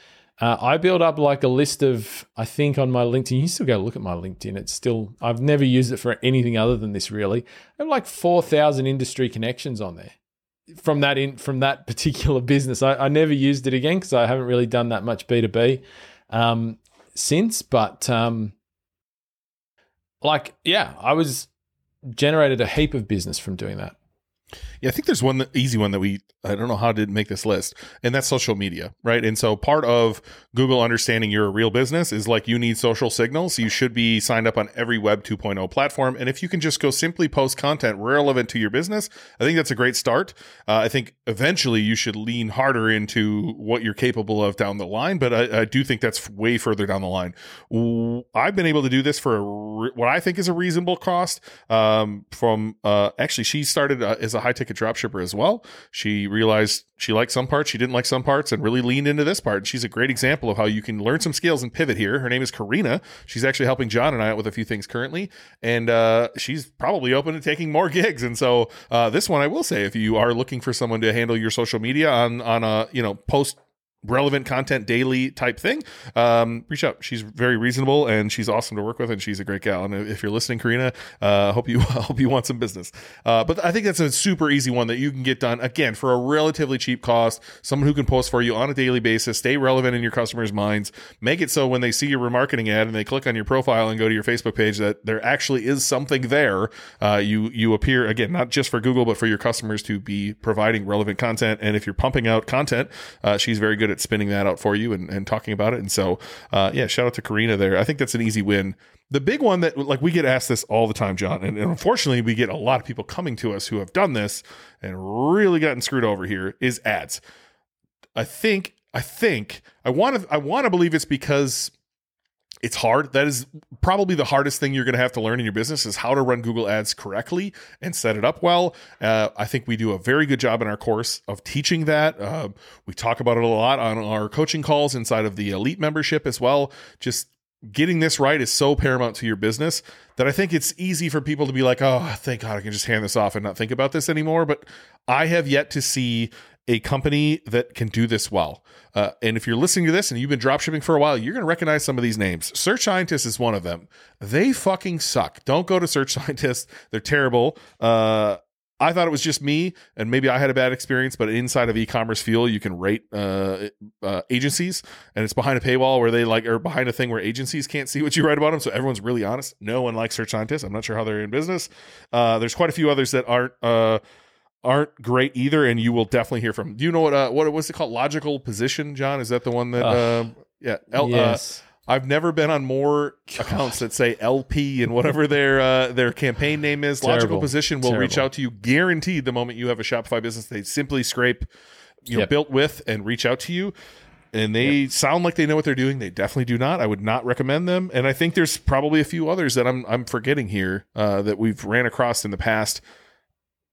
uh, I build up like a list of, I think on my LinkedIn, you still go look at my LinkedIn. It's still, I've never used it for anything other than this really. I have like 4,000 industry connections on there from that in from that particular business. I, I never used it again because I haven't really done that much B2B um, since, but um, like, yeah, I was generated a heap of business from doing that. Yeah, I think there's one easy one that we I don't know how to make this list, and that's social media, right? And so part of Google understanding you're a real business is like you need social signals. You should be signed up on every Web 2.0 platform, and if you can just go simply post content relevant to your business, I think that's a great start. Uh, I think eventually you should lean harder into what you're capable of down the line, but I, I do think that's way further down the line. I've been able to do this for re- what I think is a reasonable cost. Um, from uh, actually, she started uh, as a high ticket dropshipper as well. She realized she liked some parts, she didn't like some parts, and really leaned into this part. And she's a great example of how you can learn some skills and pivot here. Her name is Karina. She's actually helping Jon and I out with a few things currently, and uh, she's probably open to taking more gigs. And so uh, this one, I will say, if you are looking for someone to handle your social media on on a you know post relevant content daily type thing, um, reach out. She's very reasonable and she's awesome to work with, and she's a great gal. And if you're listening, Karina, uh, hope you hope you want some business. Uh, but I think that's a super easy one that you can get done again for a relatively cheap cost. Someone who can post for you on a daily basis, stay relevant in your customers' minds, make it so when they see your remarketing ad and they click on your profile and go to your Facebook page that there actually is something there. Uh, you you appear again not just for Google but for your customers to be providing relevant content. And if you're pumping out content, uh, she's very good at spinning that out for you and, and talking about it. And so, uh, yeah, shout out to Karina there. I think that's an easy win. The big one that, like, we get asked this all the time, Jon, and, and unfortunately, we get a lot of people coming to us who have done this and really gotten screwed over here is ads. I think, I think, I want to, I want to believe it's because it's hard. That is probably the hardest thing you're going to have to learn in your business is how to run Google Ads correctly and set it up well. Uh, I think we do a very good job in our course of teaching that. Uh, we talk about it a lot on our coaching calls inside of the elite membership as well. Just getting this right is so paramount to your business that I think it's easy for people to be like, oh, thank God I can just hand this off and not think about this anymore. But I have yet to see a company that can do this well. Uh, and if you're listening to this and you've been dropshipping for a while, you're going to recognize some of these names. Search Scientist is one of them. They fucking suck. Don't go to Search Scientist. They're terrible. Uh, I thought it was just me, and maybe I had a bad experience. But inside of eCommerceFuel, you can rate uh, uh, agencies, and it's behind a paywall where they like are behind a thing where agencies can't see what you write about them. So everyone's really honest. No one likes search scientists. I'm not sure how they're in business. Uh, there's quite a few others that aren't uh, aren't great either, and you will definitely hear from. Do you know what uh, what was it called? Logical position, Jon? Is that the one that? Uh, yeah, L- yes. I've never been on more accounts that say LP and whatever their uh, their campaign name is. Terrible. Logical Position will reach out to you guaranteed the moment you have a Shopify business. They simply scrape, you know, Yep. BuiltWith and reach out to you. And they sound like they know what they're doing. They definitely do not. I would not recommend them. And I think there's probably a few others that I'm I'm forgetting here uh, that we've ran across in the past.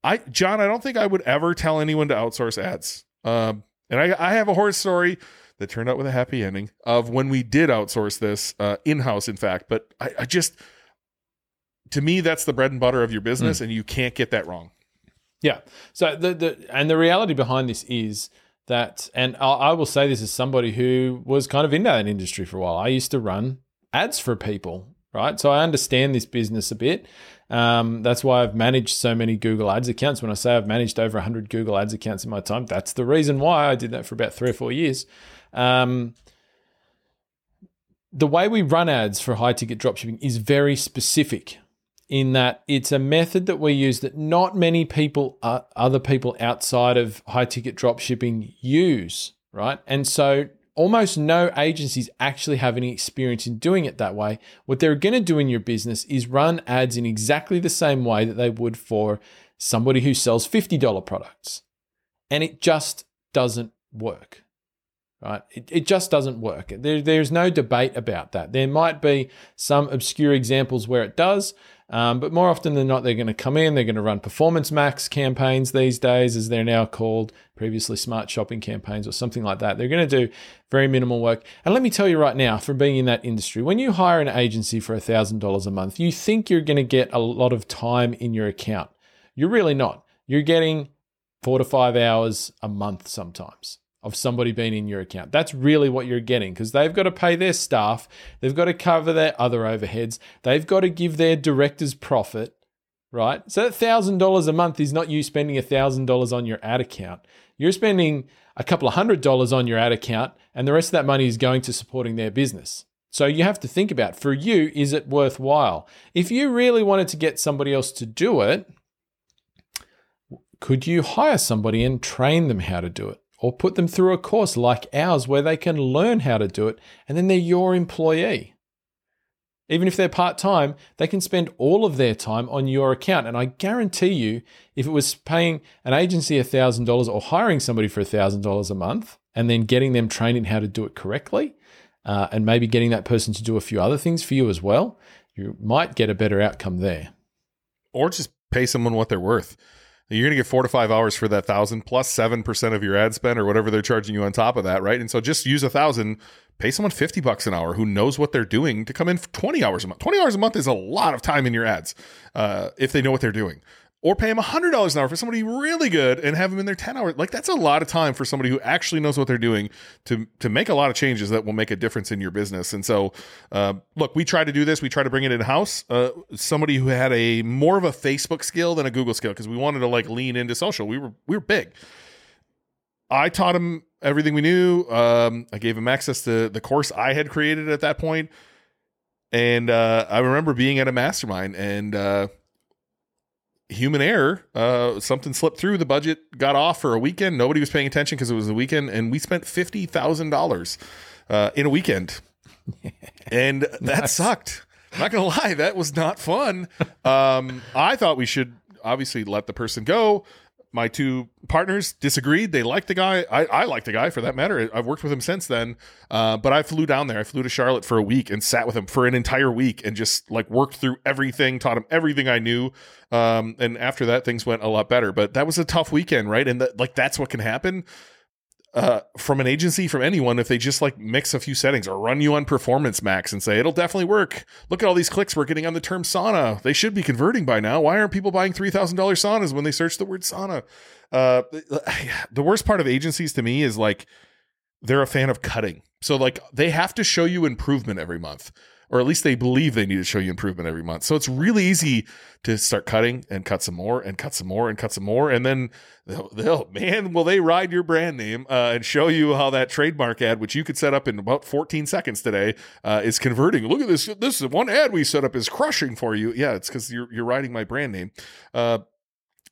I Jon, I don't think I would ever tell anyone to outsource ads. Um, and I, I have a horror story that turned out with a happy ending of when we did outsource this uh, in house, in fact. But I, I just, to me, that's the bread and butter of your business, and you can't get that wrong. Yeah. So the the and the reality behind this is that, and I, I will say this as somebody who was kind of in that industry for a while. I used to run ads for people, right? So I understand this business a bit. Um, that's why I've managed so many Google Ads accounts. When I say I've managed over 100 Google Ads accounts in my time, that's the reason why I did that for about three or four years. Um, the way we run ads for high ticket dropshipping is very specific in that it's a method that we use that not many people, uh, other people outside of high ticket dropshipping use, right? And so almost no agencies actually have any experience in doing it that way. What they're going to do in your business is run ads in exactly the same way that they would for somebody who sells $50 products. And it just doesn't work right? It, it just doesn't work. There, there's no debate about that. There might be some obscure examples where it does, um, but more often than not, they're going to come in, they're going to run performance max campaigns these days, as they're now called, previously smart shopping campaigns or something like that. They're going to do very minimal work. And let me tell you right now, from being in that industry, when you hire an agency for $1,000 a month, you think you're going to get a lot of time in your account. You're really not. You're getting four to five hours a month sometimes of somebody being in your account. That's really what you're getting because they've got to pay their staff, they've got to cover their other overheads, they've got to give their directors profit, right? So that thousand dollars a month is not you spending a thousand dollars on your ad account. You're spending a couple of hundred dollars on your ad account, and the rest of that money is going to supporting their business. So you have to think about for you, is it worthwhile? If you really wanted to get somebody else to do it, could you hire somebody and train them how to do it? Or put them through a course like ours where they can learn how to do it and then they're your employee. Even if they're part time, they can spend all of their time on your account. And I guarantee you, if it was paying an agency $1,000 or hiring somebody for $1,000 a month and then getting them trained in how to do it correctly, uh, and maybe getting that person to do a few other things for you as well, you might get a better outcome there. Or just pay someone what they're worth. You're going to get four to five hours for that thousand plus seven percent of your ad spend or whatever they're charging you on top of that, right? And so just use a thousand, pay someone fifty bucks an hour who knows what they're doing to come in for twenty hours a month. Twenty hours a month is a lot of time in your ads uh, if they know what they're doing. Or pay hundred dollars an hour for somebody really good and have him in there ten hours. Like that's a lot of time for somebody who actually knows what they're doing to to make a lot of changes that will make a difference in your business. And so, uh, look, we try to do this. We try to bring it in house. Uh, somebody who had a more of a Facebook skill than a Google skill because we wanted to like lean into social. We were we were big. I taught him everything we knew. Um, I gave him access to the course I had created at that point. And uh, I remember being at a mastermind and uh, human error. Uh, something slipped through. The budget got off for a weekend. Nobody was paying attention because it was a weekend, and we spent fifty thousand dollars uh, in a weekend, and that Nice. sucked. I'm not gonna lie, that was not fun. Um, I thought we should obviously let the person go. My two partners disagreed. They liked the guy. I, I like the guy for that matter. I've worked with him since then. Uh, but I flew down there. I flew to Charlotte for a week and sat with him for an entire week and just like worked through everything, taught him everything I knew. Um, and after that, things went a lot better. But that was a tough weekend, right? And like that's what can happen uh, from an agency, from anyone, if they just like mix a few settings or run you on Performance Max and say it'll definitely work. Look at all these clicks we're getting on the term sauna. They should be converting by now. Why aren't people buying three thousand dollars saunas when they search the word sauna? Uh, the worst part of agencies to me is like they're a fan of cutting. So like they have to show you improvement every month. Or at least they believe they need to show you improvement every month. So it's really easy to start cutting and cut some more and cut some more and cut some more. And then they'll, they'll man, will they ride your brand name uh, and show you how that trademark ad, which you could set up in about 14 seconds today, uh, is converting. Look at this. This one ad we set up is crushing for you. Yeah, it's because you're, you're riding my brand name. Uh,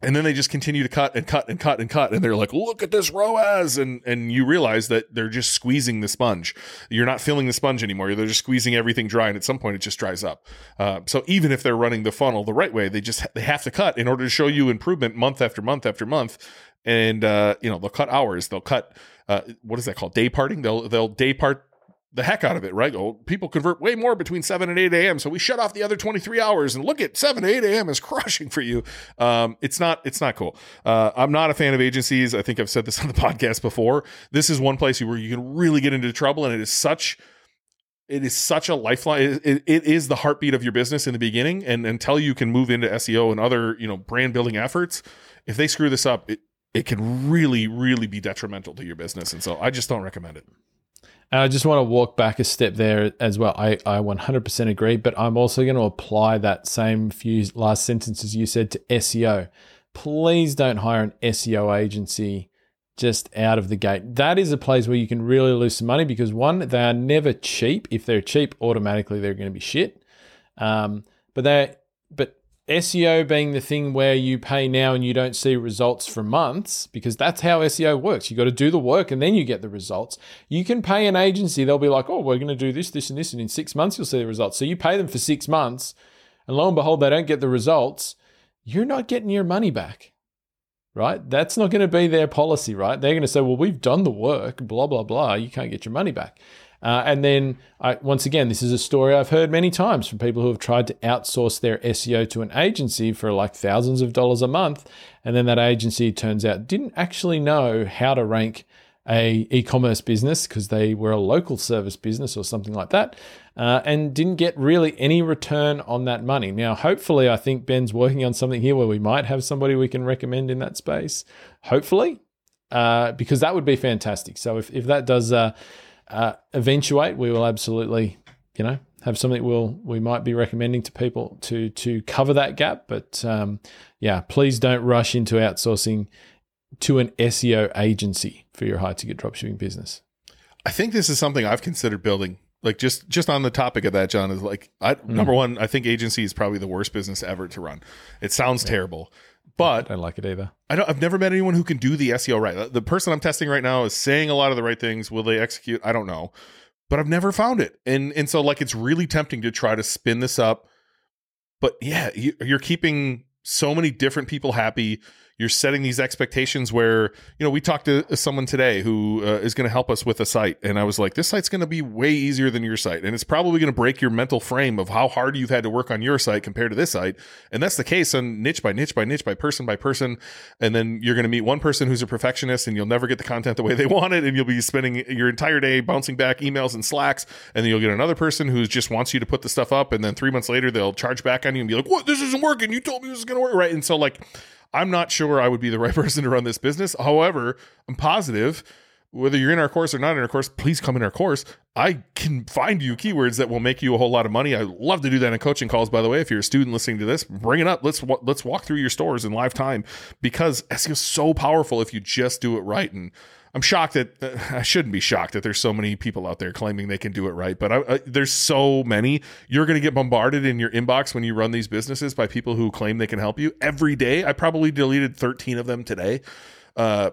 and then they just continue to cut and cut and cut and cut. And they're like look at this ROAS and and you realize that they're just squeezing the sponge. You're not filling the sponge anymore. They're just squeezing everything dry. And at some point it just dries up. Uh, so even if they're running the funnel the right way they just they have to cut in order to show you improvement month after month after month. And uh, you know they'll cut hours. They'll cut uh, what is that called? Day parting? They'll they'll day part the heck out of it, right? Oh, people convert way more between 7 and 8 a.m. So we shut off the other 23 hours and look at 7 to 8 a.m. is crushing for you. Um, it's not, it's not cool. Uh, I'm not a fan of agencies. I think I've said this on the podcast before. This is one place where you can really get into trouble and it is such, it is such a lifeline. It, it, it is the heartbeat of your business in the beginning. And until you can move into SEO and other, you know, brand building efforts, if they screw this up, it, it can really, really be detrimental to your business. And so I just don't recommend it. And I just want to walk back a step there as well. I, I 100% agree, but I'm also going to apply that same few last sentences you said to SEO. Please don't hire an SEO agency just out of the gate. That is a place where you can really lose some money because one, they are never cheap. If they're cheap, automatically they're going to be shit. Um, but they but SEO being the thing where you pay now and you don't see results for months, because that's how SEO works. You got to do the work and then you get the results. You can pay an agency, they'll be like, oh, we're going to do this, this, and this, and in six months you'll see the results. So you pay them for six months, and lo and behold, they don't get the results. You're not getting your money back, right? That's not going to be their policy, right? They're going to say, well, we've done the work, blah, blah, blah. You can't get your money back. Uh, and then, I, once again, this is a story I've heard many times from people who have tried to outsource their SEO to an agency for like thousands of dollars a month, and then that agency turns out didn't actually know how to rank a e-commerce business because they were a local service business or something like that, uh, and didn't get really any return on that money. Now, hopefully, I think Ben's working on something here where we might have somebody we can recommend in that space. Hopefully, uh, because that would be fantastic. So if if that does uh, uh, eventuate, we will absolutely, you know, have something we'll we might be recommending to people to to cover that gap. But um, yeah, please don't rush into outsourcing to an SEO agency for your high ticket dropshipping business. I think this is something I've considered building. Like just just on the topic of that, Jon is like I, mm. number one. I think agency is probably the worst business ever to run. It sounds yeah. terrible, but I don't like it either. I don't. I've never met anyone who can do the SEO right. The person I'm testing right now is saying a lot of the right things. Will they execute? I don't know, but I've never found it. And and so like it's really tempting to try to spin this up. But yeah, you're keeping so many different people happy you're setting these expectations where you know we talked to someone today who uh, is going to help us with a site and i was like this site's going to be way easier than your site and it's probably going to break your mental frame of how hard you've had to work on your site compared to this site. And that's the case on niche by niche by niche by person by person and then you're going to meet one person who's a perfectionist and you'll never get the content the way they want it and you'll be spending your entire day bouncing back emails and slacks and then you'll get another person who just wants you to put the stuff up and then three months later they'll charge back on you and be like what? This isn't working. You told me this was going to work. Right? And so like I'm not sure I would be the right person to run this business. However, I'm positive whether you're in our course or not in our course, please come in our course. I can find you keywords that will make you a whole lot of money. I love to do that in coaching calls. By the way, if you're a student listening to this, bring it up. Let's let's walk through your stores in live time because SEO is so powerful if you just do it right. And I'm shocked that uh, I shouldn't be shocked that there's so many people out there claiming they can do it right, but I, I, there's so many. You're going to get bombarded in your inbox when you run these businesses by people who claim they can help you every day. I probably deleted 13 of them today. Uh,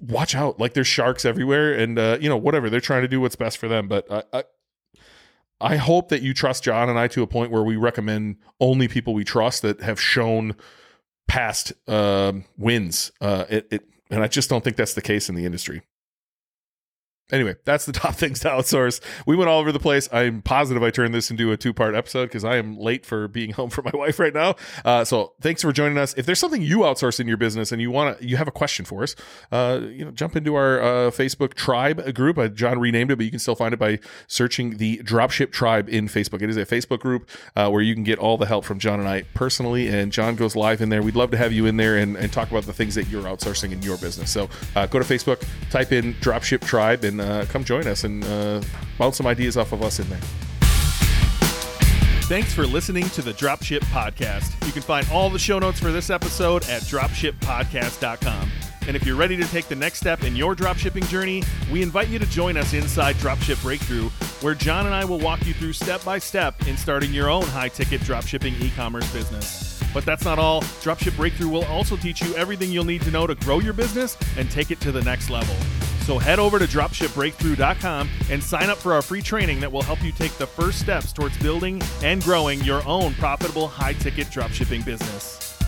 watch out! Like there's sharks everywhere, and uh, you know whatever they're trying to do what's best for them. But I, I, hope that you trust Jon and I to a point where we recommend only people we trust that have shown past uh, wins. Uh, it, it and I just don't think that's the case in the industry. Anyway, that's the top things to outsource. We went all over the place. I'm positive I turned this into a two part episode because I am late for being home for my wife right now. Uh, so thanks for joining us. If there's something you outsource in your business and you want to, you have a question for us, uh, you know, jump into our uh, Facebook tribe group. Uh, Jon renamed it, but you can still find it by searching the Dropship Tribe in Facebook. It is a Facebook group uh, where you can get all the help from Jon and I personally. And Jon goes live in there. We'd love to have you in there and, and talk about the things that you're outsourcing in your business. So uh, go to Facebook, type in Dropship Tribe, and and uh, come join us and uh, bounce some ideas off of us in there. Thanks for listening to the Dropship Podcast. You can find all the show notes for this episode at dropshippodcast.com. And if you're ready to take the next step in your dropshipping journey, we invite you to join us inside Dropship Breakthru, where Jon and I will walk you through step by step in starting your own high ticket dropshipping e commerce business. But that's not all. Dropship Breakthru will also teach you everything you'll need to know to grow your business and take it to the next level. So head over to dropshipbreakthru.com and sign up for our free training that will help you take the first steps towards building and growing your own profitable high ticket dropshipping business.